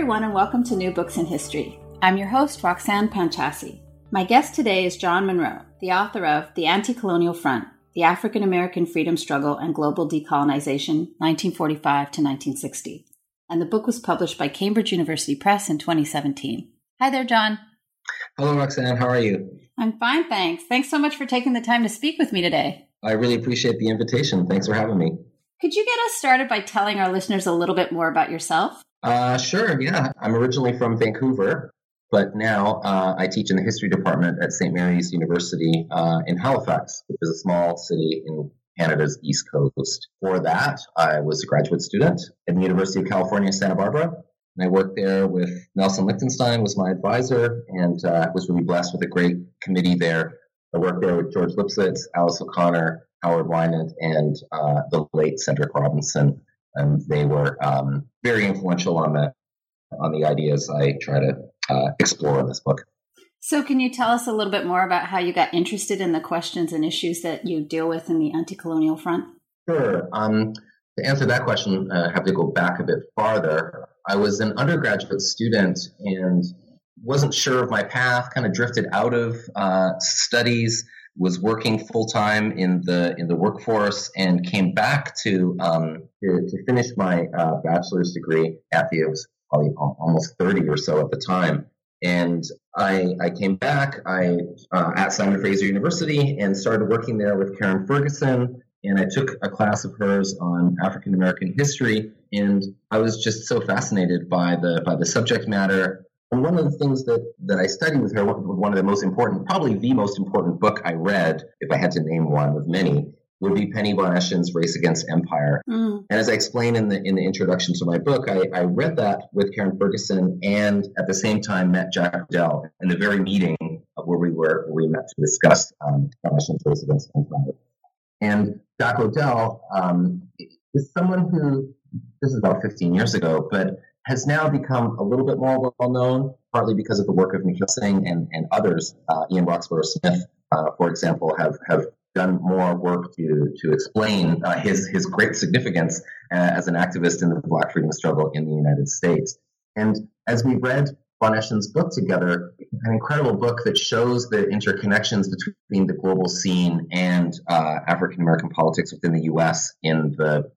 Everyone, and welcome to New Books in History. I'm your host, Roxanne Panchasi. My guest today is John Munro, the author of The Anti Colonial Front The African American Freedom Struggle and Global Decolonization, 1945 to 1960. And the book was published by Cambridge University Press in 2017. Hi there, John. Hello, Roxanne. How are you? I'm fine, thanks. Thanks so much for taking the time to speak with me today. I really appreciate the invitation. Thanks for having me. Could you get us started by telling our listeners a little bit more about yourself? Uh, sure, yeah. I'm originally from Vancouver, but now uh, I teach in the history department at St. Mary's University uh, in Halifax, which is a small city in Canada's East Coast. For that, I was a graduate student at the University of California, Santa Barbara. And I worked there with Nelson Lichtenstein was my advisor and uh, was really blessed with a great committee there. I worked there with George Lipsitz, Alice O'Connor, Howard Winant, and uh, the late Cedric Robinson and they were um, very influential on the on the ideas I try to uh, explore in this book. So, can you tell us a little bit more about how you got interested in the questions and issues that you deal with in the anti-colonial front? Sure. Um, to answer that question, uh, I have to go back a bit farther. I was an undergraduate student and wasn't sure of my path. Kind of drifted out of uh, studies was working full time in the in the workforce and came back to um, to, to, finish my uh, bachelor's degree at the it was probably almost 30 or so at the time. And I, I came back I uh, at Simon Fraser University and started working there with Karen Ferguson. And I took a class of hers on African American history. And I was just so fascinated by the by the subject matter and one of the things that, that I studied with her, one of the most important, probably the most important book I read, if I had to name one of many, would be Penny von Eschen's Race Against Empire. Mm. And as I explain in the in the introduction to my book, I, I read that with Karen Ferguson and at the same time met Jack O'Dell in the very meeting where we were where we met to discuss um, von Eschen's Race Against Empire. And Jack O'Dell um, is someone who this is about 15 years ago, but has now become a little bit more well known, partly because of the work of Nikhil Singh and, and others. Uh, Ian Rocksborough-Smith, uh, for example, have, have done more work to, to explain uh, his, his great significance uh, as an activist in the Black freedom struggle in the United States. And as we read Von Eschen's book together, an incredible book that shows the interconnections between the global scene and uh, African American politics within the U.S. in the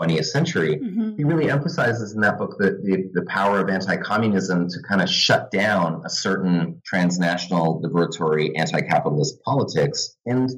20th century, mm-hmm. he really emphasizes in that book the, the, the power of anti-communism to kind of shut down a certain transnational liberatory anti-capitalist politics. And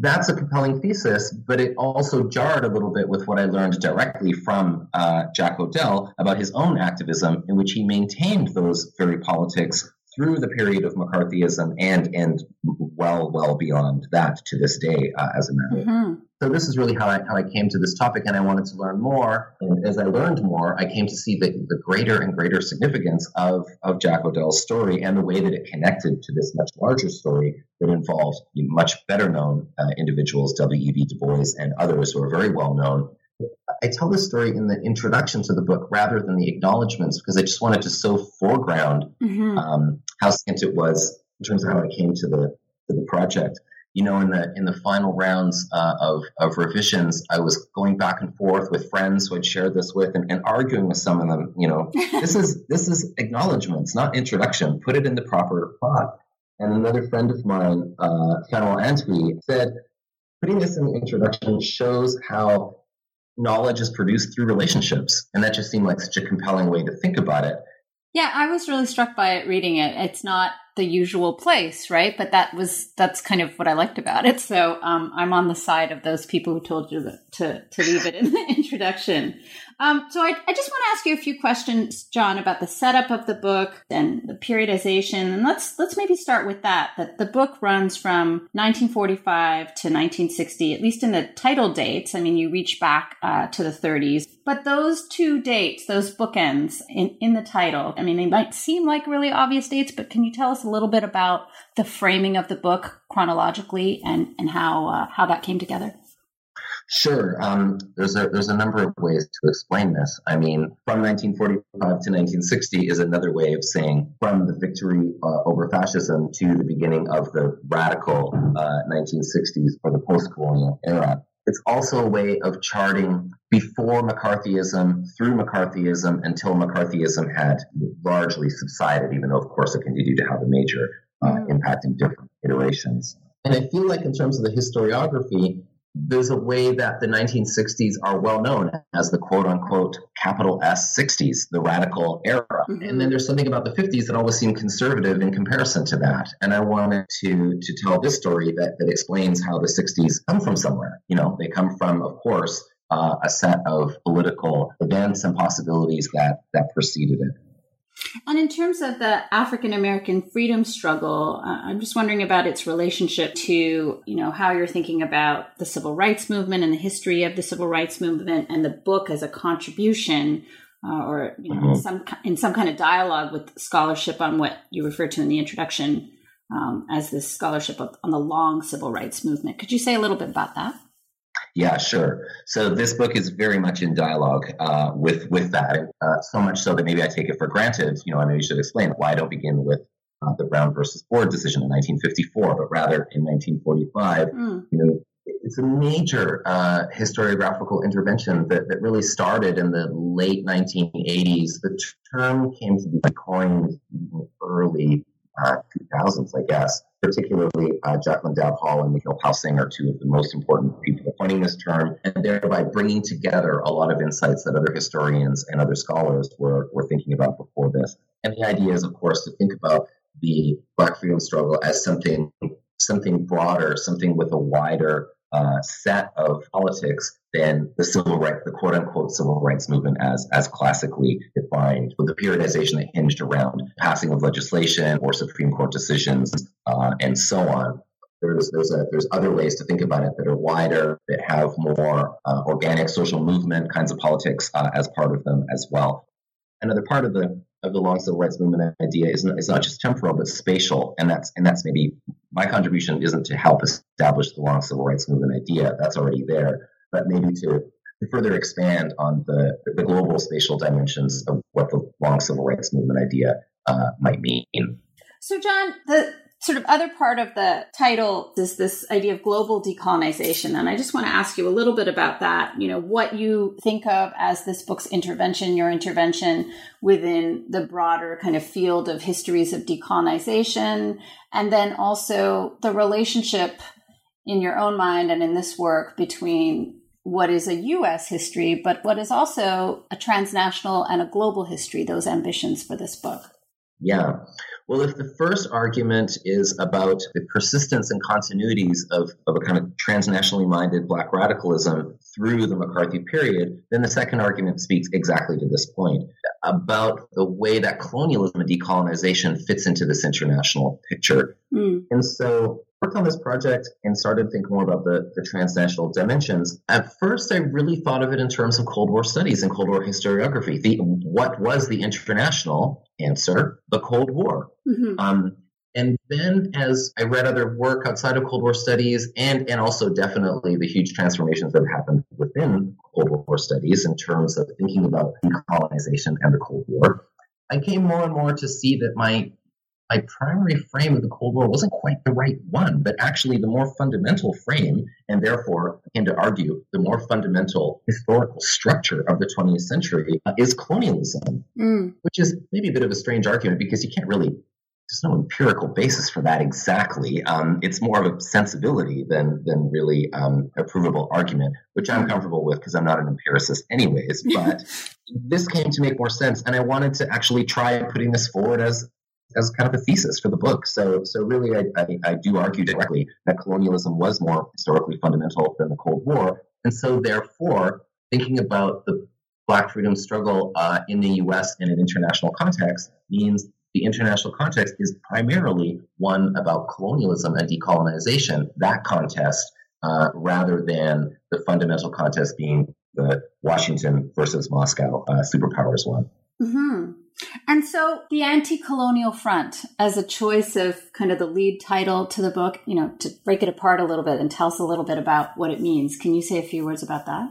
that's a compelling thesis, but it also jarred a little bit with what I learned directly from uh, Jack O'Dell about his own activism in which he maintained those very politics through the period of McCarthyism and and well well beyond that to this day uh, as a matter. Mm-hmm. So this is really how I how I came to this topic, and I wanted to learn more. And as I learned more, I came to see the, the greater and greater significance of of Jack O'Dell's story and the way that it connected to this much larger story that involved much better known uh, individuals, W.E.B. Du Bois and others who are very well known I tell this story in the introduction to the book rather than the acknowledgments because I just wanted to so foreground mm-hmm. um, how scant it was in terms of how I came to the to the project. You know, in the in the final rounds uh, of of revisions, I was going back and forth with friends who I'd shared this with, and, and arguing with some of them. You know, this is this is acknowledgments, not introduction. Put it in the proper spot. And another friend of mine, uh, Phanuel Antwi, said, putting this in the introduction shows how knowledge is produced through relationships. And that just seemed like such a compelling way to think about it. Yeah, I was really struck by it reading it. It's not the usual place, right? But that was that's kind of what I liked about it. So um, I'm on the side of those people who told you to to leave it in the introduction. Um, so I, I just want to ask you a few questions, John, about the setup of the book and the periodization, and let's let's maybe start with that. That the book runs from 1945 to 1960, at least in the title dates. I mean, you reach back uh, to the 30s, but those two dates, those bookends in in the title, I mean, they might seem like really obvious dates, but can you tell us a little bit about the framing of the book chronologically and and how uh, how that came together? Sure. Um, there's a there's a number of ways to explain this. I mean, from 1945 to 1960 is another way of saying from the victory uh, over fascism to the beginning of the radical uh, 1960s or the post-colonial era. It's also a way of charting before McCarthyism, through McCarthyism, until McCarthyism had largely subsided, even though, of course, it continued to have a major uh, mm. impact in different iterations. And I feel like, in terms of the historiography, there's a way that the 1960s are well known as the quote unquote capital S 60s, the radical era. Mm-hmm. And then there's something about the 50s that always seemed conservative in comparison to that. And I wanted to, to tell this story that, that explains how the 60s come from somewhere. You know, they come from, of course, uh, a set of political events and possibilities that, that preceded it. And in terms of the African American freedom struggle, uh, I'm just wondering about its relationship to, you know, how you're thinking about the civil rights movement and the history of the civil rights movement and the book as a contribution uh, or you know, mm-hmm. some in some kind of dialogue with scholarship on what you refer to in the introduction um, as this scholarship on the long civil rights movement. Could you say a little bit about that? Yeah, sure. So this book is very much in dialogue uh, with with that, uh, so much so that maybe I take it for granted. You know, I maybe should explain why I don't begin with uh, the Brown versus Board decision in 1954, but rather in 1945. Mm. You know, it's a major uh, historiographical intervention that, that really started in the late 1980s. The term came to be coined in the early uh, 2000s, I guess. Particularly, uh, Jacquelyn Dowd Hall and Nikhil Pal Singh are two of the most important people coining this term, and thereby bringing together a lot of insights that other historians and other scholars were, were thinking about before this. And the idea is, of course, to think about the Black freedom struggle as something something broader, something with a wider uh, set of politics than the civil rights, the quote unquote civil rights movement as, as classically defined, with the periodization that hinged around passing of legislation or Supreme Court decisions uh, and so on. There's there's a, there's other ways to think about it that are wider, that have more uh, organic social movement kinds of politics uh, as part of them as well. Another part of the of the long civil rights movement idea is not, not just temporal but spatial, and that's and that's maybe my contribution isn't to help establish the long civil rights movement idea. That's already there, but maybe to, to further expand on the the global spatial dimensions of what the long civil rights movement idea uh, might mean. So, John, the sort of other part of the title is this idea of global decolonization. And I just want to ask you a little bit about that. You know, what you think of as this book's intervention, your intervention within the broader kind of field of histories of decolonization, and then also the relationship in your own mind and in this work between what is a US history, but what is also a transnational and a global history, those ambitions for this book. Yeah. Well, if the first argument is about the persistence and continuities of, of a kind of transnationally minded black radicalism through the McCarthy period, then the second argument speaks exactly to this point about the way that colonialism and decolonization fits into this international picture. Mm. And so worked on this project and started thinking more about the, the transnational dimensions. At first, I really thought of it in terms of Cold War studies and Cold War historiography. The, what was the international answer? The Cold War. Mm-hmm. Um, and then as I read other work outside of Cold War studies and, and also definitely the huge transformations that have happened within Cold War studies in terms of thinking about decolonization and the Cold War, I came more and more to see that my my primary frame of the Cold War wasn't quite the right one, but actually the more fundamental frame, and therefore, I came to argue, the more fundamental historical structure of the 20th century uh, is colonialism, mm. which is maybe a bit of a strange argument because you can't really, there's no empirical basis for that exactly. Um, it's more of a sensibility than, than really um, a provable argument, which I'm comfortable with because I'm not an empiricist anyways, but this came to make more sense. And I wanted to actually try putting this forward as as kind of a thesis for the book. So, so really, I, I, I do argue directly that colonialism was more historically fundamental than the Cold War. And so, therefore, thinking about the Black freedom struggle uh, in the US in an international context means the international context is primarily one about colonialism and decolonization, that contest, uh, rather than the fundamental contest being the Washington versus Moscow uh, superpowers one. Mm-hmm. And so the anti colonial front, as a choice of kind of the lead title to the book, you know, to break it apart a little bit and tell us a little bit about what it means. Can you say a few words about that?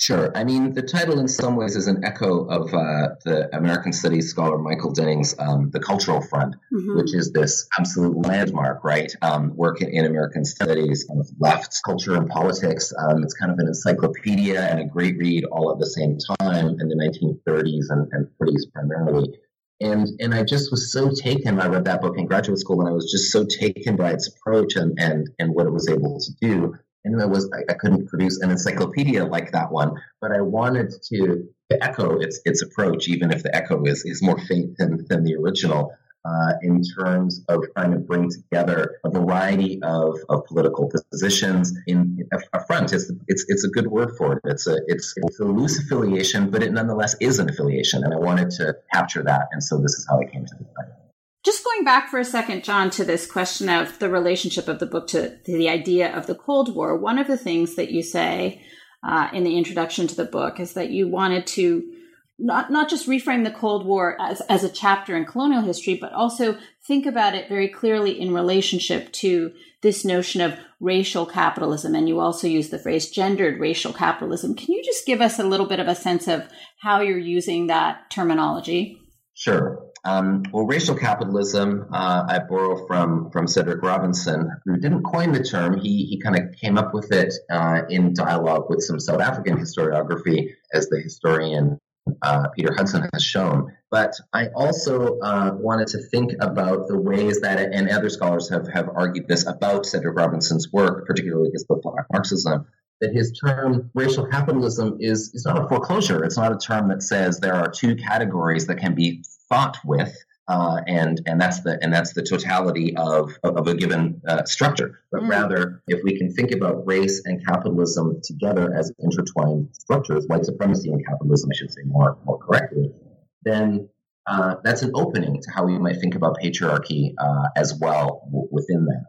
Sure. I mean, the title in some ways is an echo of uh, the American Studies scholar Michael Denning's um, The Cultural Front, mm-hmm. which is this absolute landmark, right? Um, work in, in, American Studies of left culture and politics. Um, it's kind of an encyclopedia and a great read all at the same time in the 1930s and, and 40s primarily. And, and I just was so taken. I read that book in graduate school, and I was just so taken by its approach and, and, and what it was able to do and it was I, I, couldn't produce an encyclopedia like that one, but I wanted to, echo its its approach, even if the echo is is more faint than than the original. Uh, in terms of trying to bring together a variety of, of political positions in a, front. It's, it's, it's a good word for it. It's a, it's, it's a loose affiliation, but it nonetheless is an affiliation. And I wanted to capture that. And so this is how I came to the. Just going back for a second, John, to this question of the relationship of the book to, to the idea of the Cold War, one of the things that you say uh, in the introduction to the book is that you wanted to not, not just reframe the Cold War as, as a chapter in colonial history, but also think about it very clearly in relationship to this notion of racial capitalism. And you also use the phrase gendered racial capitalism. Can you just give us a little bit of a sense of how you're using that terminology? Sure. Um, well, racial capitalism, uh, I borrow from from Cedric Robinson, who didn't coin the term. He he kind of came up with it uh, in dialogue with some South African historiography, as the historian uh, Peter Hudson has shown. But I also uh, wanted to think about the ways that, and other scholars have have argued this about Cedric Robinson's work, particularly his book Black Marxism, that his term racial capitalism is, is not a foreclosure. It's not a term that says there are two categories that can be thought with, uh, and and that's the and that's the totality of of a given uh, structure. But mm. rather, if we can think about race and capitalism together as intertwined structures, white supremacy and capitalism, I should say more more correctly, then uh, that's an opening to how we might think about patriarchy uh, as well w- within that.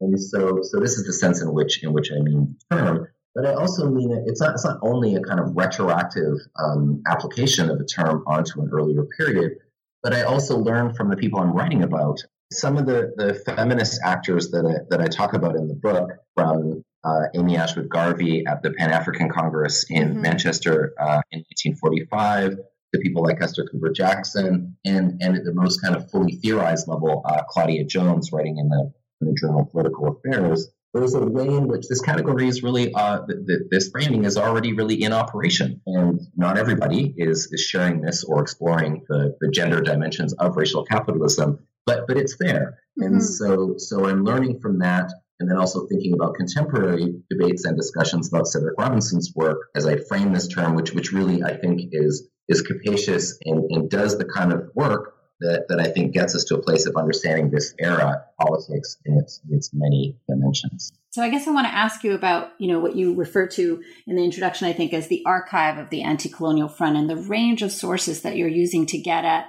And so, so this is the sense in which in which I mean term. But I also mean it, it's not, it's not only a kind of retroactive um, application of a term onto an earlier period, but I also learned from the people I'm writing about. Some of the, the feminist actors that I, that I talk about in the book, from uh, Amy Ashwood Garvey at the Pan African Congress in mm-hmm. Manchester uh, in 1845, to people like Esther Cooper Jackson, and, and at the most kind of fully theorized level, uh, Claudia Jones, writing in the, in the journal Political Affairs there's a way in which this category is really, uh, th- th- this framing is already really in operation. And not everybody is, is sharing this or exploring the, the gender dimensions of racial capitalism, but, but it's there. Mm-hmm. And so, so I'm learning from that. And then also thinking about contemporary debates and discussions about Cedric Robinson's work as I frame this term, which, which really I think is, is capacious and, and does the kind of work that, that I think gets us to a place of understanding this era politics in its its many dimensions. So I guess I want to ask you about, you know, what you refer to in the introduction, I think, as the archive of the anti-colonial front and the range of sources that you're using to get at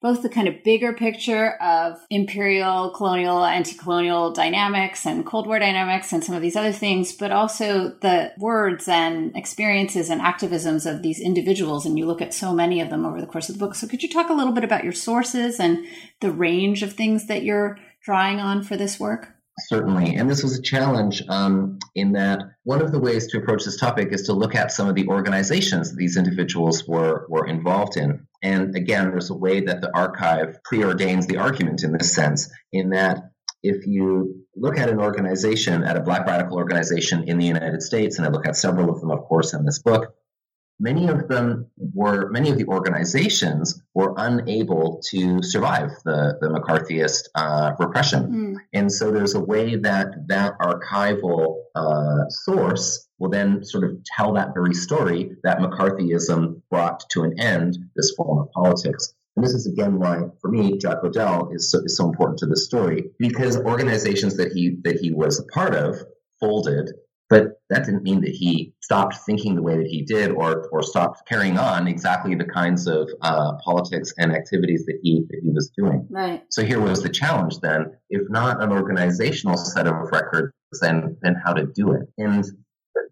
both the kind of bigger picture of imperial, colonial, anti colonial dynamics and Cold War dynamics and some of these other things, but also the words and experiences and activisms of these individuals. And you look at so many of them over the course of the book. So could you talk a little bit about your sources and the range of things that you're drawing on for this work? Certainly. And this was a challenge um, in that one of the ways to approach this topic is to look at some of the organizations these individuals were, were involved in. And again, there's a way that the archive preordains the argument in this sense, in that if you look at an organization, at a black radical organization in the United States, and I look at several of them, of course, in this book, many of them were, many of the organizations were unable to survive the, the McCarthyist uh, repression. Mm. And so there's a way that that archival uh, source will then sort of tell that very story that McCarthyism brought to an end this form of politics. And this is again why, for me, Jack O'Dell is so, is so important to this story because organizations that he that he was a part of folded, but that didn't mean that he stopped thinking the way that he did or or stopped carrying on exactly the kinds of uh, politics and activities that he that he was doing. Right. So here was the challenge then, if not an organizational set of records, then then how to do it. And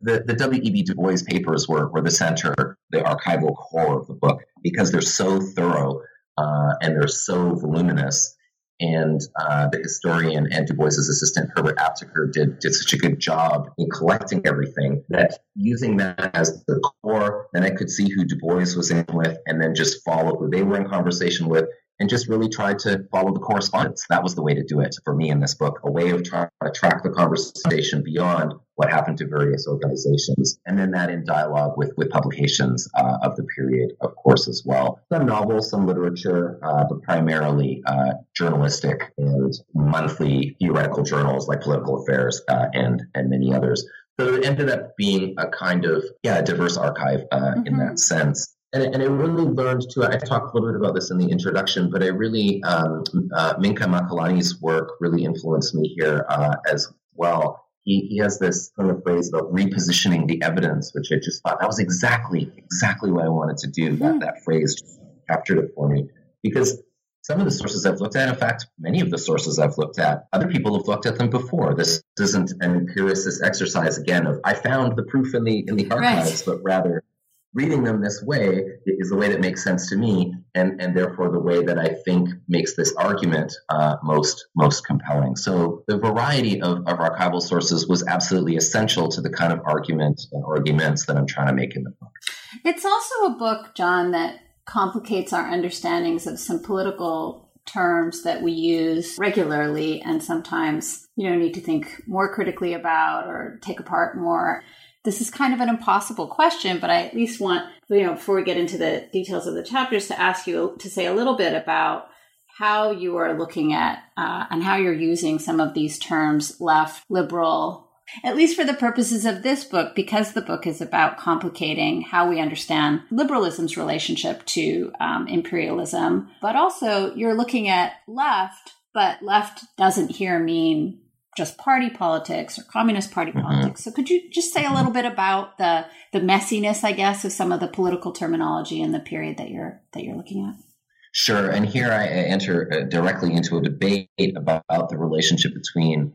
the, the W.E.B. Du Bois papers were, were the center, the archival core of the book because they're so thorough uh, and they're so voluminous. And uh, the historian and Du Bois's assistant Herbert Aptheker did did such a good job in collecting everything that using that as the core, then I could see who Du Bois was in with, and then just follow who they were in conversation with, and just really try to follow the correspondence. That was the way to do it for me in this book, a way of trying to track the conversation beyond what happened to various organizations, and then that in dialogue with with publications uh, of the period, of course, as well. Some novels, some literature, uh, but primarily uh, journalistic and monthly theoretical journals like Political Affairs uh, and and many others. So it ended up being a kind of yeah, diverse archive mm-hmm. in that sense and, and I really learned to. I talked a little bit about this in the introduction, but I really um, uh, Minkah Makalani's work really influenced me here uh, as well. He, he has this kind of phrase about repositioning the evidence, which I just thought that was exactly exactly what I wanted to do. That hmm. that phrase captured it for me because some of the sources I've looked at, in fact, many of the sources I've looked at, other people have looked at them before. This isn't an empiricist exercise again of I found the proof in the in the archives, right. but rather reading them this way is the way that makes sense to me, and and therefore the way that I think makes this argument uh, most most compelling. So the variety of, of archival sources was absolutely essential to the kind of argument and arguments that I'm trying to make in the book. It's also a book, John, that complicates our understandings of some political terms that we use regularly and sometimes you know need to think more critically about or take apart more this is kind of an impossible question, but I at least want, you know, before we get into the details of the chapters, to ask you to say a little bit about how you are looking at uh, and how you're using some of these terms left, liberal, at least for the purposes of this book, because the book is about complicating how we understand liberalism's relationship to um, imperialism. But also, you're looking at left, but left doesn't here mean just party politics or communist party mm-hmm. politics. So could you just say a little bit about the the messiness, I guess, of some of the political terminology in the period that you're that you're looking at? Sure. And here I enter uh, directly into a debate about the relationship between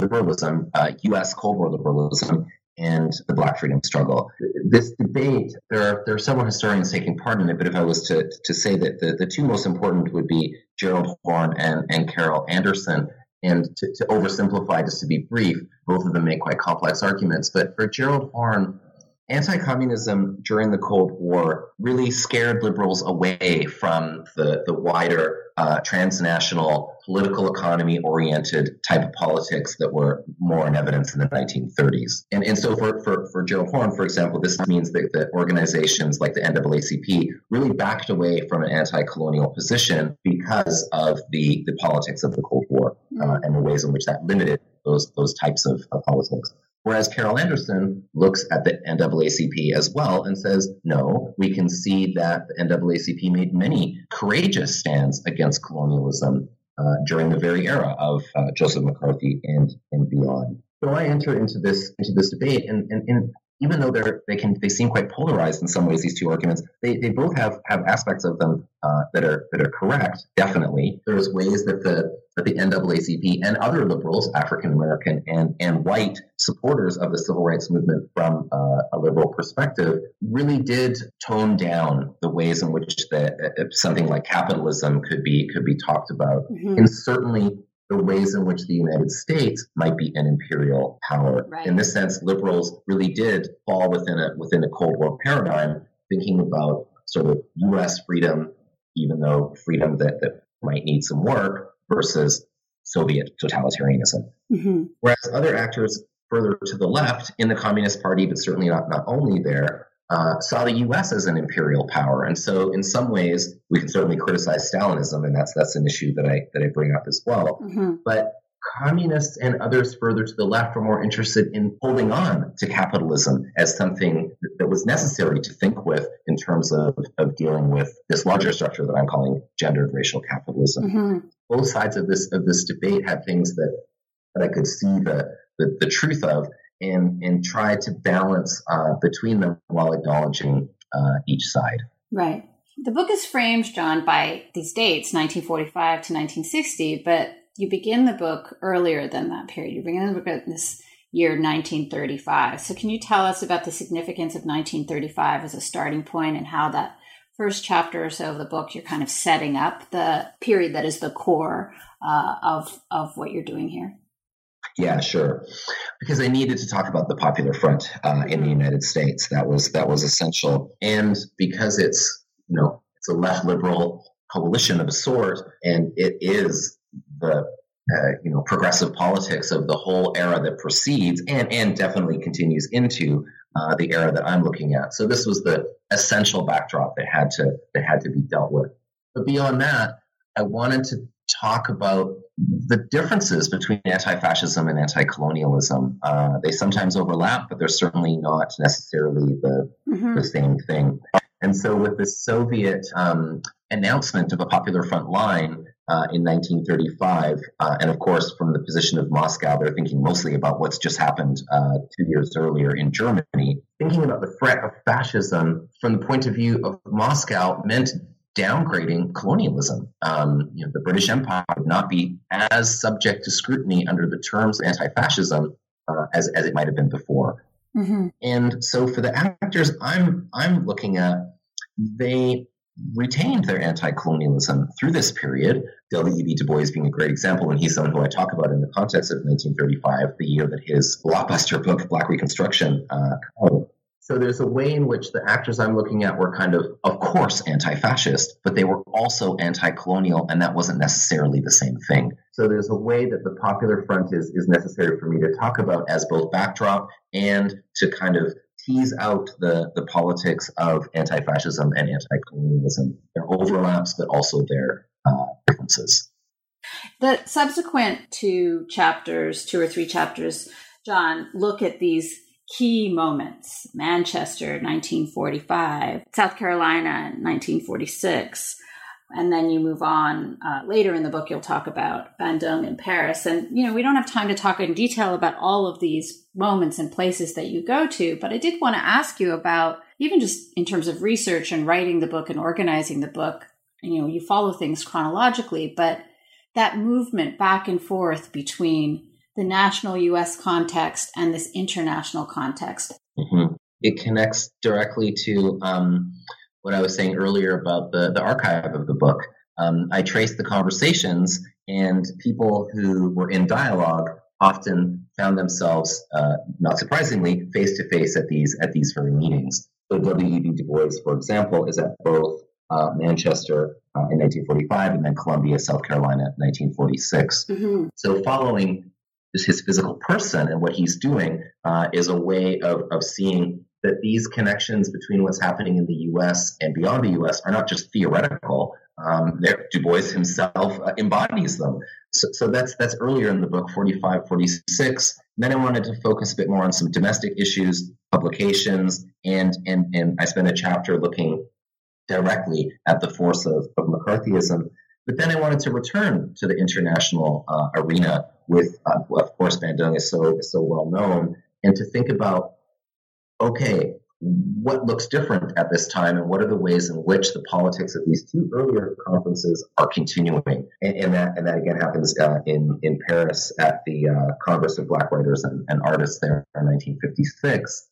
liberalism, uh, U.S. Cold War liberalism, and the Black freedom struggle. This debate, there are there are several historians taking part in it, but if I was to to say that the, the two most important would be Gerald Horne and, and Carol Anderson, and to, to, oversimplify, just to be brief, both of them make quite complex arguments. But for Gerald Horne, anti communism during the Cold War really scared liberals away from the, the wider uh, transnational political economy oriented type of politics that were more in evidence in the 1930s. And, and so for, for, for Gerald Horne, for example, this means that, that organizations like the NAACP really backed away from an anti colonial position because of the, the politics of the Cold War uh, and the ways in which that limited those, those types of, of politics. Whereas Carol Anderson looks at the NAACP as well and says, no, we can see that the NAACP made many courageous stands against colonialism uh, during the very era of uh, Joseph McCarthy and, and beyond. So I enter into this into this debate, and, and, and even though they're they can they seem quite polarized in some ways, these two arguments, they, they both have have aspects of them uh, that are that are correct. Definitely, there's ways that the that the NAACP and other liberals, African American and and white supporters of the civil rights movement from uh, a liberal perspective, really did tone down the ways in which the, uh, something like capitalism could be could be talked about, mm-hmm. and certainly the ways in which the United States might be an imperial power. Right. In this sense, liberals really did fall within a within a Cold War paradigm, thinking about sort of U.S. freedom, even though freedom that, that might need some work, versus Soviet totalitarianism. Mm-hmm. Whereas other actors further to the left in the Communist Party, but certainly not, not only there, uh, saw the U.S. as an imperial power, and so in some ways we can certainly criticize Stalinism, and that's that's an issue that I that I bring up as well. Mm-hmm. But communists and others further to the left were more interested in holding on to capitalism as something that was necessary to think with in terms of, of dealing with this larger structure that I'm calling gendered racial capitalism. Mm-hmm. Both sides of this of this debate had things that, that I could see the, the, the truth of and and try to balance uh, between them while acknowledging uh, each side. Right. The book is framed, John, by these dates, 1945 to 1960, but you begin the book earlier than that period. You begin the book at this year 1935. So, can you tell us about the significance of 1935 as a starting point and how that first chapter or so of the book you're kind of setting up the period that is the core uh, of of what you're doing here? Yeah, sure. Because I needed to talk about the Popular Front uh, in the mm-hmm. United States. That was that was essential, and because it's you know it's a left liberal coalition of a sort, and it is the uh, you know progressive politics of the whole era that precedes and and definitely continues into uh, the era that I'm looking at. So this was the essential backdrop that had to that had to be dealt with. But beyond that, I wanted to talk about the differences between anti-fascism and anti-colonialism. Uh, they sometimes overlap, but they're certainly not necessarily the mm-hmm. the same thing. And so, with the Soviet um, announcement of a Popular Front line, uh, in 1935. Uh, and of course, from the position of Moscow, they're thinking mostly about what's just happened uh, two years earlier in Germany. Thinking about the threat of fascism from the point of view of Moscow meant downgrading colonialism. Um, you know, the British Empire would not be as subject to scrutiny under the terms of anti-fascism uh, as, as it might have been before. Mm-hmm. And so, for the actors I'm I'm looking at, they retained their anti-colonialism through this period. W.E.B. Du Bois being a great example, and he's someone who I talk about in the context of 1935, the year that his blockbuster book Black Reconstruction uh, So there's a way in which the actors I'm looking at were kind of, of course, anti-fascist, but they were also anti-colonial, and that wasn't necessarily the same thing. So there's a way that the Popular Front is is necessary for me to talk about as both backdrop and to kind of tease out the, the politics of anti fascism and anti colonialism, their overlaps, but also their uh, differences. The subsequent two chapters, two or three chapters, John, look at these key moments Manchester, 1945, South Carolina, 1946. And then you move on uh, later in the book, you'll talk about Bandung in Paris. And, you know, we don't have time to talk in detail about all of these moments and places that you go to, but I did want to ask you about, even just in terms of research and writing the book and organizing the book, you know, you follow things chronologically, but that movement back and forth between the national US context and this international context. Mm-hmm. It connects directly to um, what I was saying earlier about the, the archive of the book. Um, I traced the conversations, and people who were in dialogue often found themselves, uh, not surprisingly, face to face at these at these very meetings. So W.E.B. Du Bois, for example, is at both uh, Manchester uh, in 1945 and then Columbia, South Carolina, 1946. Mm-hmm. So following his physical person and what he's doing uh, is a way of, of seeing that these connections between what's happening in the U.S. and beyond the U.S. are not just theoretical. Um, du Bois himself uh, embodies them. So, so, that's that's earlier in the book, 45, 46. Then I wanted to focus a bit more on some domestic issues, publications, and and and I spent a chapter looking directly at the force of, of McCarthyism. But then I wanted to return to the international uh, arena with, uh, of course, Bandung is so so well known, and to think about okay, what looks different at this time and what are the ways in which the politics of these two earlier conferences are continuing? And, and that and that again happens uh, in in Paris at the uh, Congress of Black Writers and, and, Artists there in 1956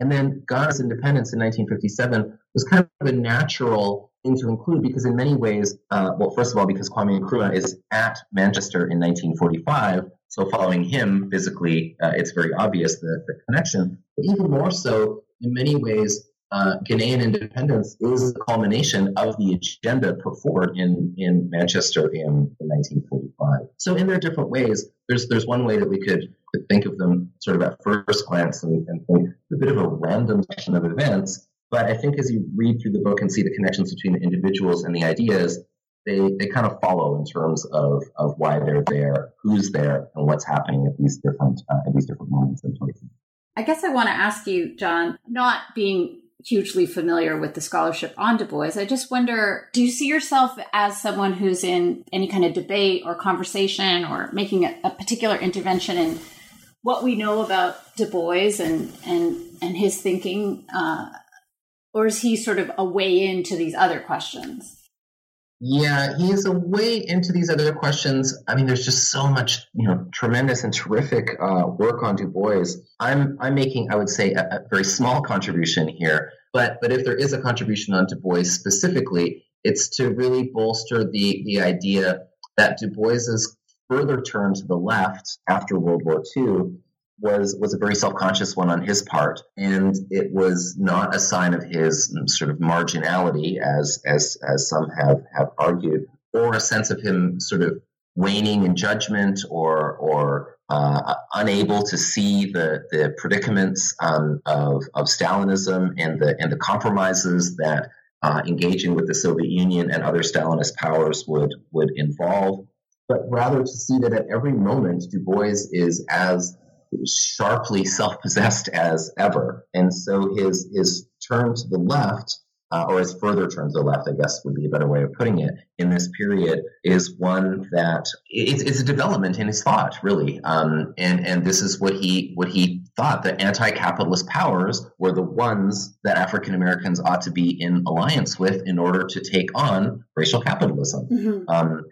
and then Ghana's independence in 1957 was kind of a natural thing to include because in many ways uh, well first of all because Kwame Nkrumah is at Manchester in 1945 so following him physically, uh, it's very obvious the, the connection. But even more so, in many ways, uh, Ghanaian independence is the culmination of the agenda put forward in, in Manchester in, in 1945. So in their different ways, there's there's one way that we could, could think of them sort of at first glance and, and think a bit of a random section of events. But I think as you read through the book and see the connections between the individuals and the ideas, they, they kind of follow in terms of, of why they're there, who's there, and what's happening at these different uh, at these different moments and places. I guess I want to ask you, John, not being hugely familiar with the scholarship on Du Bois, I just wonder do you see yourself as someone who's in any kind of debate or conversation or making a, a particular intervention in what we know about Du Bois and, and, and his thinking? Uh, or is he sort of a way into these other questions? Yeah, he is a way into these other questions. I mean, there's just so much, you know, tremendous and terrific uh, work on Du Bois. I'm I'm making, I would say, a, a, very small contribution here. But but if there is a contribution on Du Bois specifically, it's to really bolster the the idea that Du Bois's further turn to the left after World War II was was a very self-conscious one on his part and it was not a sign of his sort of marginality as as as some have have argued or a sense of him sort of waning in judgment or or uh, unable to see the the predicaments um, of of Stalinism and the and the compromises that uh, engaging with the Soviet Union and other Stalinist powers would would involve, but rather to see that at every moment Du Bois is as sharply self-possessed as ever. And so his his turn to the left, uh, or his further turn to the left, I guess would be a better way of putting it, in this period is one that it's, it's a development in his thought, really. Um, and and this is what he what he thought that anti-capitalist powers were the ones that African Americans ought to be in alliance with in order to take on racial capitalism. Mm-hmm. Um,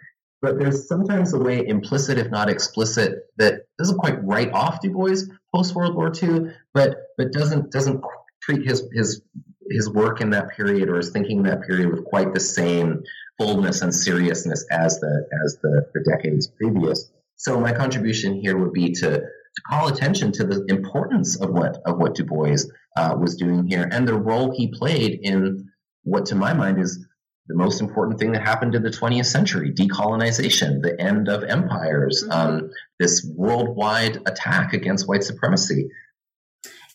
but there's sometimes a way implicit, if not explicit, that doesn't quite write off Du Bois post World War II, but but doesn't doesn't treat his his his work in that period or his thinking in that period with quite the same boldness and seriousness as the as the, the decades previous. So my contribution here would be to to call attention to the importance of what of what Du Bois uh, was doing here and the role he played in what, to my mind, is the most important thing that happened in the 20th century decolonization, the end of empires, mm-hmm. um, this worldwide attack against white supremacy.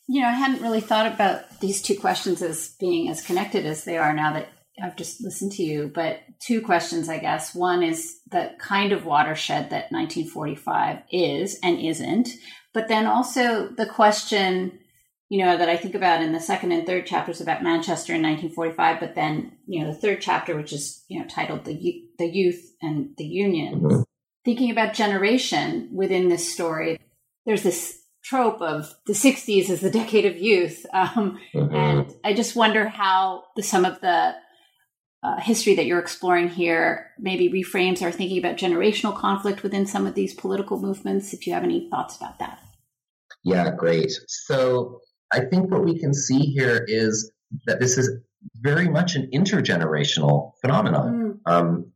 You know, I hadn't really thought about these two questions as being as connected as they are now that I've just listened to you. But two questions, I guess. One is the kind of watershed that 1945 is and isn't. But then also the question you know, that I think about in the second and third chapters about Manchester in 1945, but then, you know, the third chapter, which is, you know, titled The, the Youth and the Union, mm-hmm. thinking about generation within this story, there's this trope of the 60s as the decade of youth. Um, mm-hmm. And I just wonder how the, some of the uh, history that you're exploring here maybe reframes our thinking about generational conflict within some of these political movements, if you have any thoughts about that. Yeah, great. So I think what we can see here is that this is very much an intergenerational phenomenon. Mm. Um,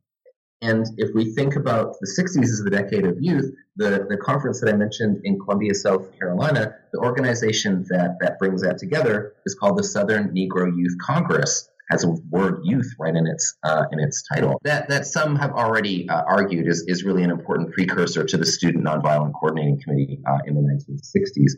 and if we think about the 60s as the decade of youth, the, the conference that I mentioned in Columbia, South Carolina, the organization that, that brings that together is called the Southern Negro Youth Congress. Has a word "youth" right in its uh, in its title. That that some have already uh, argued is is really an important precursor to the Student Nonviolent Coordinating Committee uh, in the 1960s.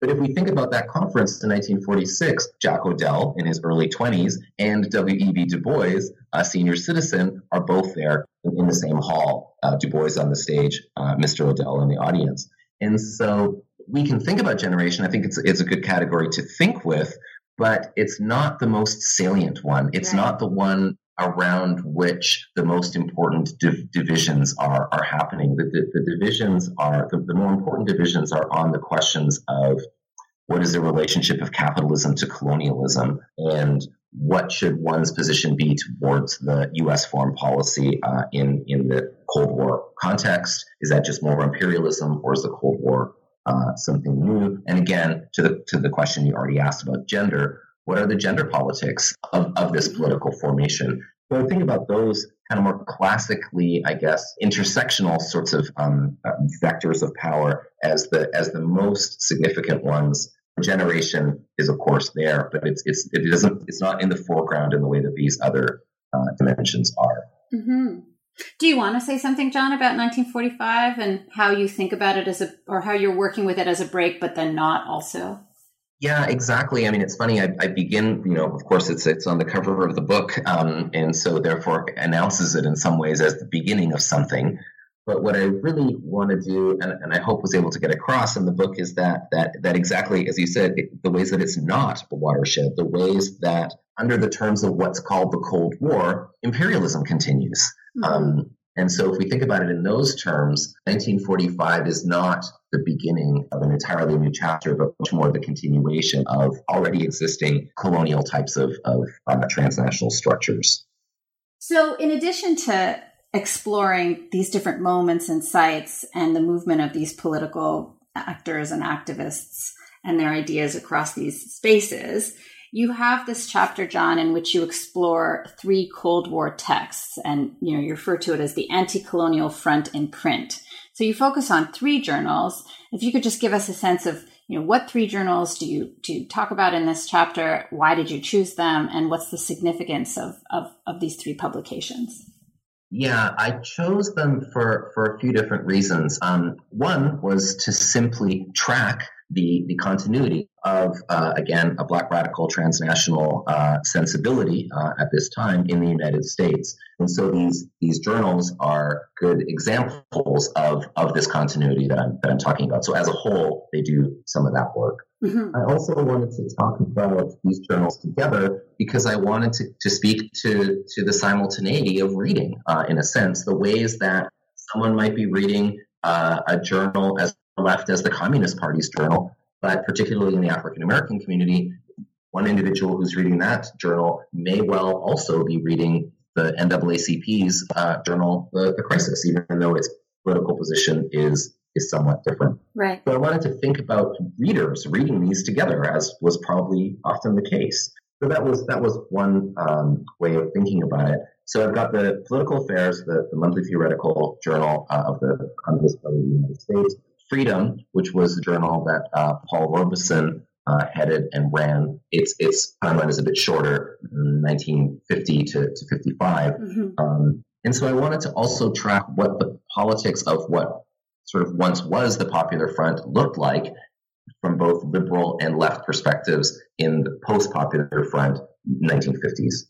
But if we think about that conference in 1946, Jack O'Dell in his early 20s and W.E.B. Du Bois, a senior citizen, are both there in the same hall. Uh, du Bois on the stage, uh, Mr. O'Dell in the audience. And so we can think about generation. I think it's, it's a good category to think with, but it's not the most salient one. It's right. not the one around which the most important div- divisions are, are happening. The, the, the divisions are, the, the, more important divisions are on the questions of what is the relationship of capitalism to colonialism and what should one's position be towards the U.S. foreign policy uh, in, in the Cold War context? Is that just more imperialism or is the Cold War uh, something new? And again, to the, to the question you already asked about gender, what are the gender politics of, of this political formation? So I think about those kind of more classically, I guess, intersectional sorts of um, uh, vectors of power as the as the most significant ones. Generation is of course there, but it's it's it doesn't it's not in the foreground in the way that these other uh, dimensions are. Mm-hmm. Do you want to say something, John, about 1945 and how you think about it as a, or how you're working with it as a break, but then not also? Yeah, exactly. I mean, it's funny. I, I, begin, you know, of course, it's it's on the cover of the book, um, and so therefore announces it in some ways as the beginning of something. But what I really want to do, and, and, I hope was able to get across in the book, is that that that exactly as you said, it, the ways that it's not a watershed, the ways that under the terms of what's called the Cold War, imperialism continues. Mm-hmm. Um, and so, if we think about it in those terms, 1945 is not the beginning of an entirely new chapter, but much more the continuation of already existing colonial types of, of uh, transnational structures. So, in addition to exploring these different moments and sites and the movement of these political actors and activists and their ideas across these spaces, you have this chapter, John, in which you explore three Cold War texts, and you know you refer to it as the anti-colonial front in print. So you focus on three journals. If you could just give us a sense of you know what three journals do you do you talk about in this chapter? Why did you choose them, and what's the significance of of, of these three publications? Yeah, I chose them for, for a few different reasons. Um, one was to simply track the, the continuity of, uh, again, a black radical transnational uh, sensibility uh, at this time in the United States. And so these, these journals are good examples of, of this continuity that I'm, that I'm talking about. So as a whole, they do some of that work. Mm-hmm. I also wanted to talk about these journals together because I wanted to, to speak to, to the simultaneity of reading, uh, in a sense, the ways that someone might be reading uh, a journal as left as the Communist Party's journal, but particularly in the African American community, one individual who's reading that journal may well also be reading the NAACP's uh, journal, the, the Crisis, even though its political position is is somewhat different. Right. So I wanted to think about readers reading these together, as was probably often the case. So that was that was one um, way of thinking about it. So I've got the Political Affairs, the, the monthly theoretical journal uh, of the Party of the United States, Freedom, which was the journal that uh, Paul Robeson uh, headed and ran. Its its timeline is a bit shorter, 1950 to, to 55. Mm-hmm. Um, and so I wanted to also track what the politics of what sort of once was the Popular Front looked like from both liberal and left perspectives in the post Popular Front 1950s.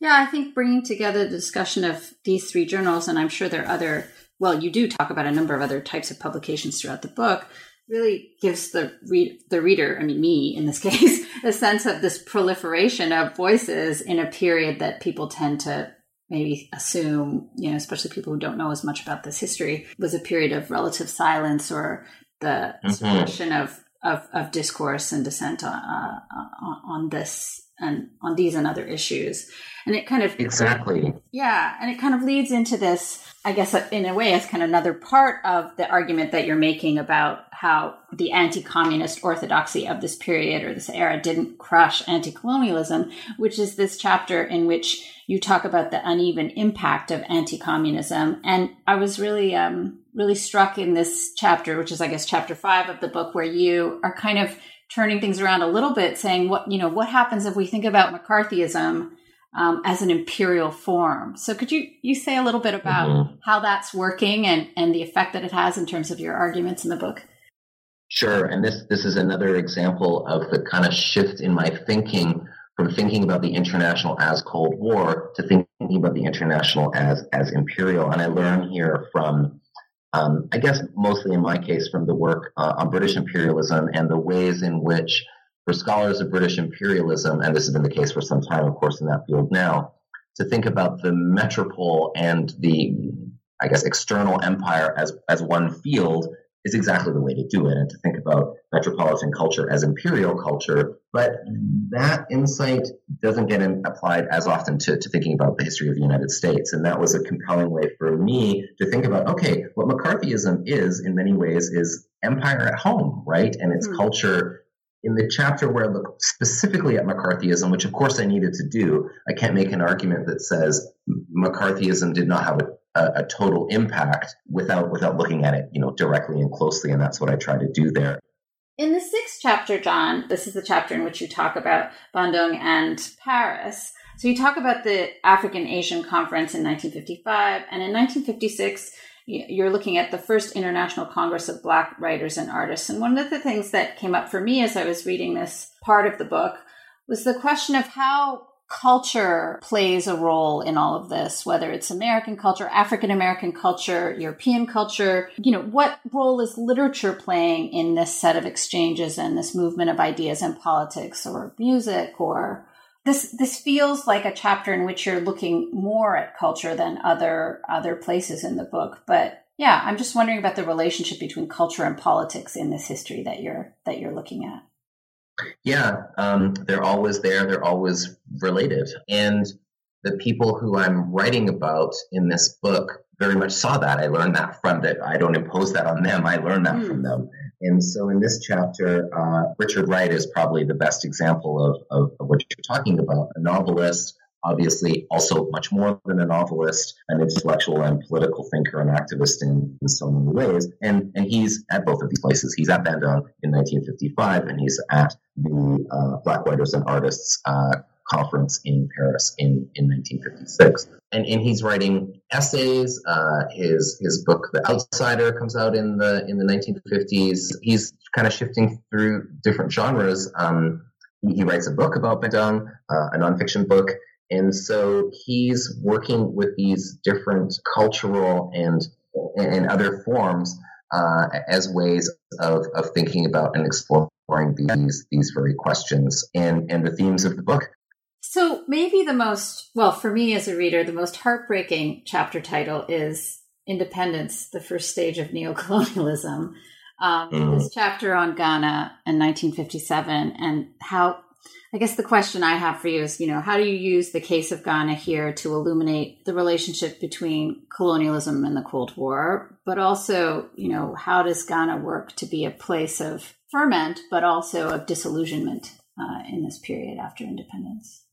Yeah, I think bringing together the discussion of these three journals, and I'm sure there are other well, you do talk about a number of other types of publications throughout the book, really gives the read the reader, I mean me in this case, a sense of this proliferation of voices in a period that people tend to maybe assume, you know, especially people who don't know as much about this history, was a period of relative silence or the mm-hmm. suppression of, of, of discourse and dissent on, uh, on this and on these and other issues. And it kind of exactly, yeah, and it kind of leads into this I guess uh, in a way, it's kind of another part of the argument that you're making about how the anti communist orthodoxy of this period or this era didn't crush anti colonialism, which is this chapter in which you talk about the uneven impact of anti communism. And I was really, um, really struck in this chapter, which is, I guess, chapter five of the book, where you are kind of turning things around a little bit, saying, what, you know, what happens if we think about McCarthyism? Um, as an imperial form. So could you you say a little bit about mm-hmm. how that's working and and the effect that it has in terms of your arguments in the book? Sure, and this this is another example of the kind of shift in my thinking from thinking about the international as Cold War to thinking about the international as as imperial. And I learn here from, um, I guess, mostly in my case, from the work uh, on British imperialism and the ways in which for scholars of British imperialism, and this has been the case for some time, of course, in that field now, to think about the metropole and the, I guess, external empire as, as one field is exactly the way to do it, and to think about metropolitan culture as imperial culture. But that insight doesn't get applied as often to, to thinking about the history of the United States. And that was a compelling way for me to think about okay, what McCarthyism is, in many ways, is empire at home, right? And its mm-hmm. culture in the chapter where I look specifically at McCarthyism, which of course I needed to do, I can't make an argument that says McCarthyism did not have a, a, a, total impact without without looking at it, you know, directly and closely, and that's what I try to do there. In the sixth chapter, John, this is the chapter in which you talk about Bandung and Paris. So you talk about the African Asian Conference in 1955, and in 1956 you're looking at the first International Congress of Black Writers and Artists. And one of the things that came up for me as I was reading this part of the book was the question of how culture plays a role in all of this, whether it's American culture, African American culture, European culture. You know, what role is literature playing in this set of exchanges and this movement of ideas and politics or music or this this feels like a chapter in which you're looking more at culture than other other places in the book. But yeah, I'm just wondering about the relationship between culture and politics in this history that you're that you're looking at. Yeah, um, they're always there. They're always related. And the people who I'm writing about in this book very much saw that. I learned that from that. I don't impose that on them. I learned that mm. from them. And so in this chapter, uh, Richard Wright is probably the best example of, of, of what you're talking about. A novelist obviously also much more than a novelist, an intellectual and political thinker and activist in, in so many ways. And, and he's at both of these places. He's at Bandung in 1955 and he's at the uh, Black Writers and Artists uh, conference in Paris in, in 1956. And, and he's writing essays. Uh, his his book, The Outsider, comes out in the in the 1950s. He's kind of shifting through different genres. Um, he, writes a book about Bandung, uh, a nonfiction book, and so he's working with these different cultural and and other forms uh, as ways of, of thinking about and exploring these these very questions and and the themes of the book. So maybe the most well for me as a reader, the most heartbreaking chapter title is Independence: The First Stage of Neocolonialism. Um, mm. This chapter on Ghana in 1957 and how I guess the question I have for you is, you know, how do you use the case of Ghana here to illuminate the relationship between colonialism and the Cold War, but also, you know, how does Ghana work to be a place of ferment, but also of disillusionment uh, in this period after independence?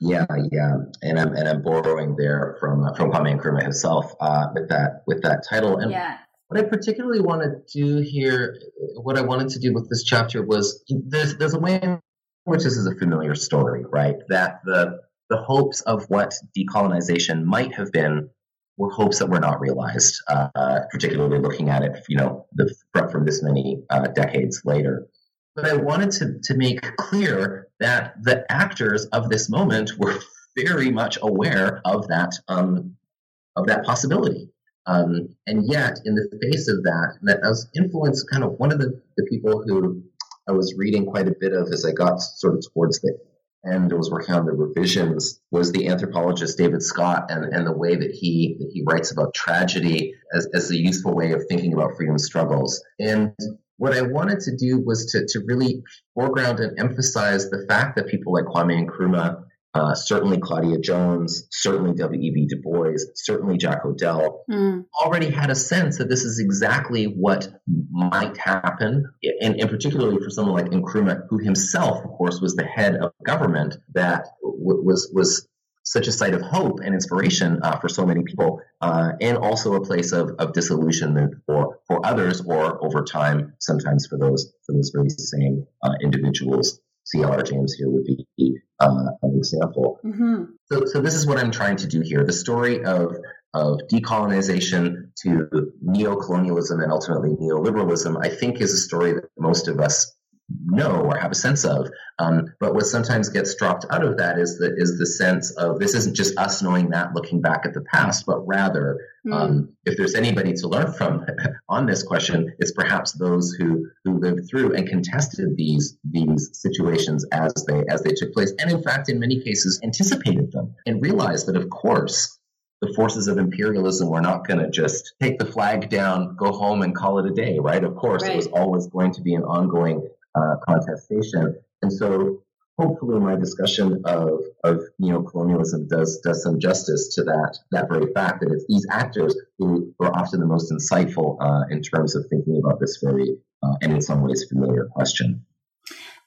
Yeah, yeah, and I'm and I'm borrowing there from uh, from Kwame Nkrumah himself uh, with that with that title. And yeah. what I particularly want to do here, what I wanted to do with this chapter was there's there's a way in which this is a familiar story, right? That the the hopes of what decolonization might have been were hopes that were not realized, uh, particularly looking at it, you know, the, from this many uh, decades later. But I wanted to, to make clear that the actors of this moment were very much aware of that um, of that possibility. Um, and yet, in the face of that, that was influenced kind of one of the, the people who I was reading quite a bit of as I got sort of towards the end. I was working on the revisions. Was the anthropologist David Scott and, and the way that he that he writes about tragedy as, as a useful way of thinking about freedom struggles. And what I wanted to do was to, to really foreground and emphasize the fact that people like Kwame Nkrumah uh, certainly Claudia Jones, certainly W.E.B. Du Bois, certainly Jack O'Dell mm. already had a sense that this is exactly what might happen, and, and particularly for someone like Nkrumah, who himself, of course, was the head of government that w- was was such a site of hope and inspiration uh, for so many people, uh, and also a place of, of disillusionment for, for others, or over time, sometimes for those for those very same uh, individuals. C.L.R. James here would be uh, an example. Mm-hmm. So, so this is what I'm trying to do here. The story of of decolonization to neo-colonialism and ultimately neoliberalism, I think is a story that most of us know or have a sense of. Um, but what sometimes gets dropped out of that is the is the sense of this isn't just us knowing that looking back at the past, but rather mm. um, if there's anybody to learn from on this question, it's perhaps those who who lived through and contested these these situations as they as they took place, and in fact, in many cases, anticipated them and realized that of course the forces of imperialism were not going to just take the flag down, go home, and call it a day, right? Of course, right. it was always going to be an ongoing uh, contestation. And so hopefully my discussion of, of neo-colonialism does, does some justice to that, that very fact that it's these actors who are often the most insightful uh, in terms of thinking about this very, uh, and in some ways, familiar question.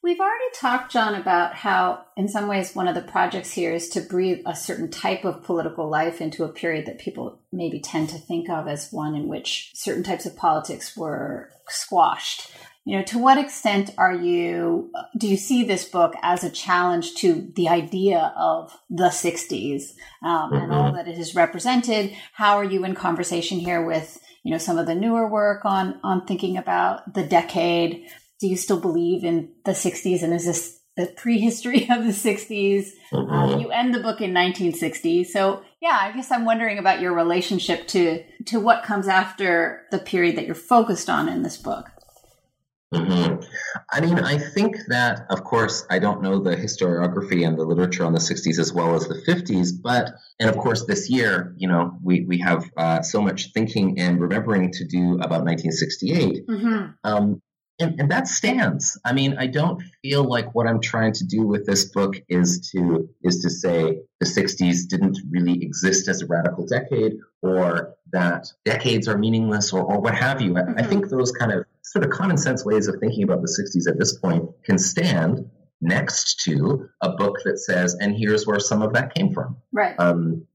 We've already talked, John, about how, in some ways, one of the projects here is to breathe a certain type of political life into a period that people maybe tend to think of as one in which certain types of politics were squashed you know to what extent are you do you see this book as a challenge to the idea of the 60s um, mm-hmm. and all mm-hmm. that it has represented how are you in conversation here with you know some of the newer work on on thinking about the decade do you still believe in the 60s and is this the prehistory of the 60s. Mhm. Um, you end the book in 1960. So, yeah, I guess I'm wondering about your relationship to to what comes after the period that you're focused on in this book. Hmm I mean, I think that, of course, I don't know the historiography and the literature on the 60s as well as the 50s, but, and of course, this year, you know, we, we have uh, so much thinking and remembering to do about 1968. Mm-hmm. Um, and, and that stands. I mean, I don't feel like what I'm trying to do with this book is to is to say the 60s didn't really exist as a radical decade, or that decades are meaningless, or, or what have you. I, I think those kind of sort of common sense ways of thinking about the 60s at this point can stand next to a book that says, "And here's where some of that came from." Right. Um,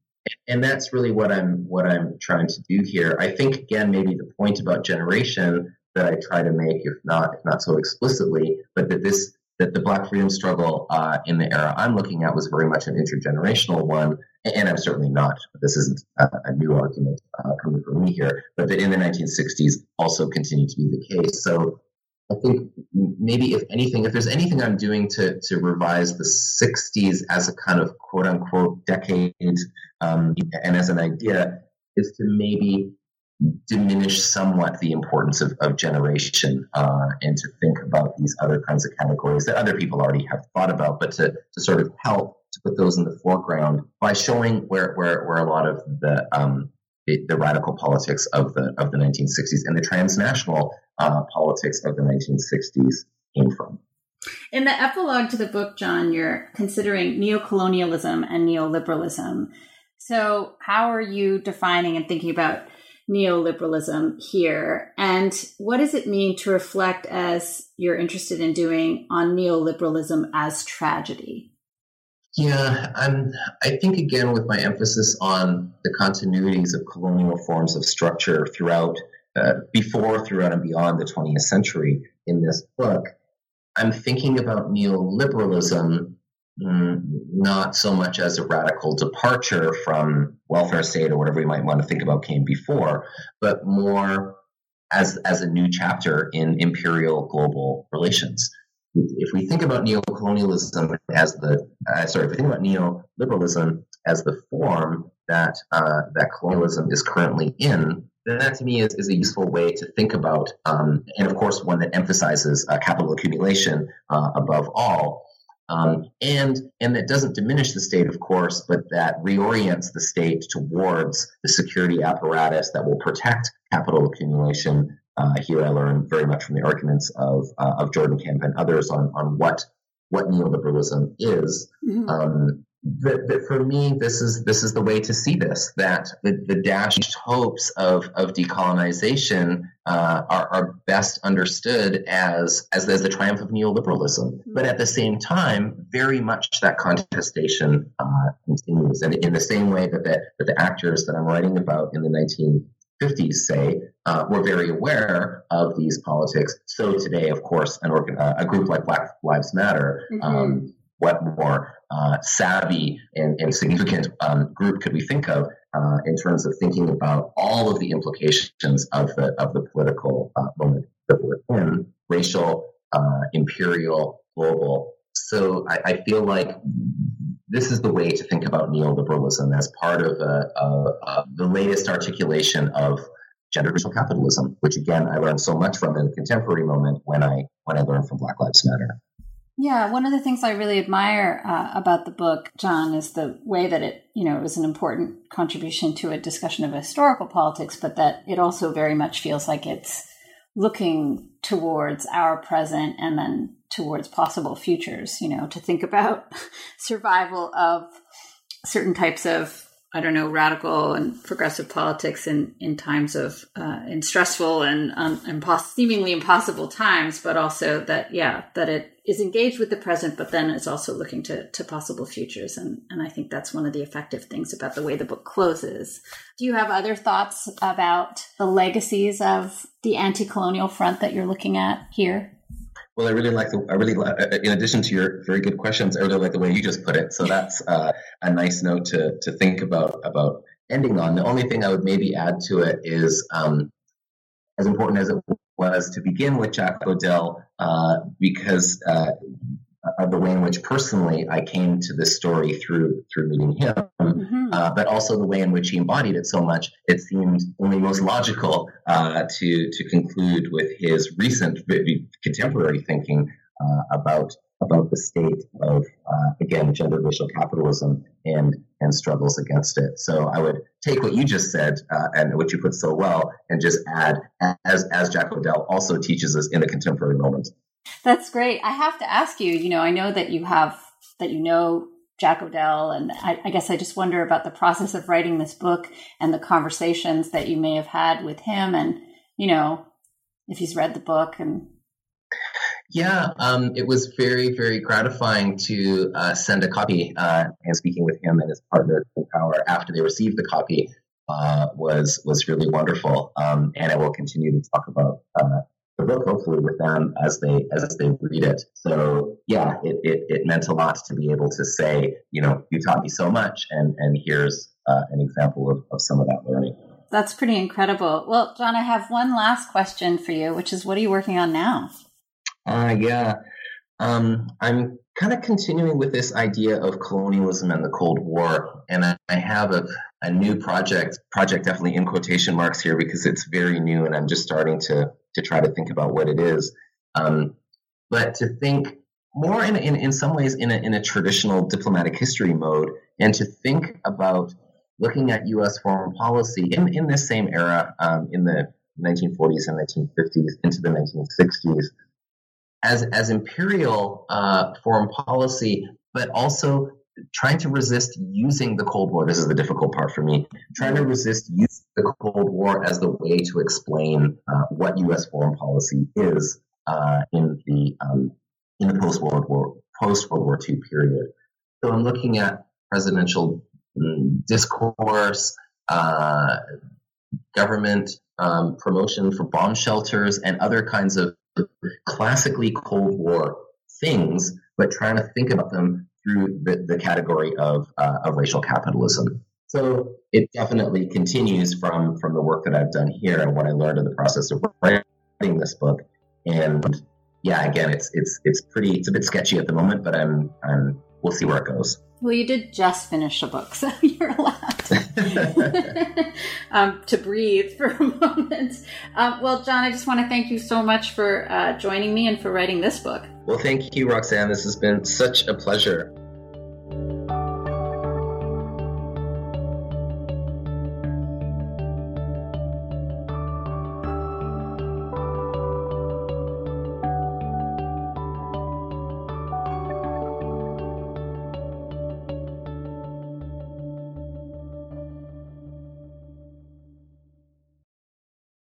and that's really what I'm what I'm trying to do here. I think again maybe the point about generation that I try to make, if not if not so explicitly, but that this that the Black freedom struggle uh, in the era I'm looking at was very much an intergenerational one. And I'm certainly not. This isn't a, a new argument uh, coming from me here, but that in the 1960s also continued to be the case. So I think maybe if anything, if there's anything I'm doing to to revise the 60s as a kind of quote unquote decade um, and as an idea, is to maybe diminish somewhat the importance of, of generation uh, and to think about these other kinds of categories that other people already have thought about, but to, to sort of help to put those in the foreground by showing where where, where a lot of the um, the, the radical politics of the of the 1960s and the transnational uh, politics of the 1960s came from. In the epilogue to the book, John, you're considering neocolonialism and neoliberalism. So, how are you defining and thinking about neoliberalism here? And what does it mean to reflect, as you're interested in doing, on neoliberalism as tragedy? Yeah, I'm, I think again with my emphasis on the continuities of colonial forms of structure throughout, uh, before, throughout, and beyond the 20th century in this book, I'm thinking about neoliberalism mm, not so much as a radical departure from welfare state or whatever we might want to think about came before, but more as as a new chapter in imperial global relations. If we think about neocolonialism as the uh, sorry, if we think about neoliberalism as the form that uh, that colonialism is currently in, then that to me is, is a useful way to think about, um, and of course, one that emphasizes uh, capital accumulation uh, above all, um, and and that doesn't diminish the state, of course, but that reorients the state towards the security apparatus that will protect capital accumulation. Uh, here, I learned very much from the arguments of uh, of Jordan Camp and others on on what what neoliberalism is. Mhm. Um, that, that for me, this is this is the way to see this. That the, the dashed hopes of of decolonization uh, are, are best understood as, as as the triumph of neoliberalism. But at the same time, very much that contestation uh, continues, and in the same way that the, that the actors that I'm writing about in the 1950s say uh, were very aware of these politics. So today, of course, an organ, a group like Black Lives Matter. Um, what more uh, savvy and, and significant um, group could we think of uh, in terms of thinking about all of the implications of the of the political uh, moment that we're in, racial, uh, imperial, global. So I, I, feel like this is the way to think about neoliberalism as part of a, a, a, the latest articulation of gender racial capitalism, which again I learned so much from in the contemporary moment when I when I learned from Black Lives Matter. Yeah, one of the things I really admire uh, about the book, John, is the way that it, you know, it was an important contribution to a discussion of historical politics, but that it also very much feels like it's looking towards our present and then towards possible futures, you know, to think about survival of certain types of I don't know, radical and progressive politics in, in times of uh, in stressful and um, impos- seemingly impossible times, but also that yeah, that it is engaged with the present, but then is also looking to to possible futures, and and I think that's one of the effective things about the way the book closes. Do you have other thoughts about the legacies of the anti-colonial front that you're looking at here? Well, I really like the. I really, like, in addition to your very good questions, I really like the way you just put it. So that's uh, a nice note to to think about about ending on. The only thing I would maybe add to it is, um, as important as it was to begin with Jack O'Dell, uh, because uh, of the way in which personally I came to this story through through meeting him, mm-hmm. uh, but also the way in which he embodied it so much. It seemed only most logical uh, to to conclude with his recent contemporary thinking uh, about about the state of uh, again gender racial capitalism and and struggles against it. So I would take what you just said uh, and what you put so well, and just add as as Jack O'Dell also teaches us in the contemporary moment. That's great. I have to ask you. You know, I know that you have that you know Jack O'Dell, and I, I guess I just wonder about the process of writing this book and the conversations that you may have had with him, and you know, if he's read the book and yeah, um, it was very, very gratifying to uh, send a copy uh, and speaking with him and his partner in power after they received the copy uh, was was really wonderful. Um, and I will continue to talk about uh, the book hopefully with them as they as they read it. So yeah, it, it, it meant a lot to be able to say, you know, you taught me so much, and and here's uh, an example of, of some of that learning. That's pretty incredible. Well, John, I have one last question for you, which is, what are you working on now? Uh, yeah. Um, I'm kind of continuing with this idea of colonialism and the Cold War, and I, I have a, a, new project. Project definitely in quotation marks here because it's very new, and I'm just starting to to try to think about what it is. Um, but to think more in, in, in some ways in a, in a traditional diplomatic history mode, and to think about looking at U.S. foreign policy in, in this same era, um, in the 1940s and 1950s into the 1960s as as imperial uh, foreign policy, but also trying to resist using the Cold War. This is the difficult part for me. Trying to resist using the Cold War as the way to explain uh, what U.S. foreign policy is uh, in the um, in the post World War post World War II period. So I'm looking at presidential um, discourse, uh, government um, promotion for bomb shelters, and other kinds of classically Cold War things, but trying to think about them through the, the category of, uh, of racial capitalism. So it definitely continues from from the work that I've done here and what I learned in the process of writing this book. And yeah, again, it's it's it's pretty it's a bit sketchy at the moment, but I'm I'm we'll see where it goes. Well, you did just finish a book, so you're allowed um, to breathe for a moment. Um, well, John, I just want to thank you so much for uh, joining me and for writing this book. Well, thank you, Roxanne. This has been such a pleasure.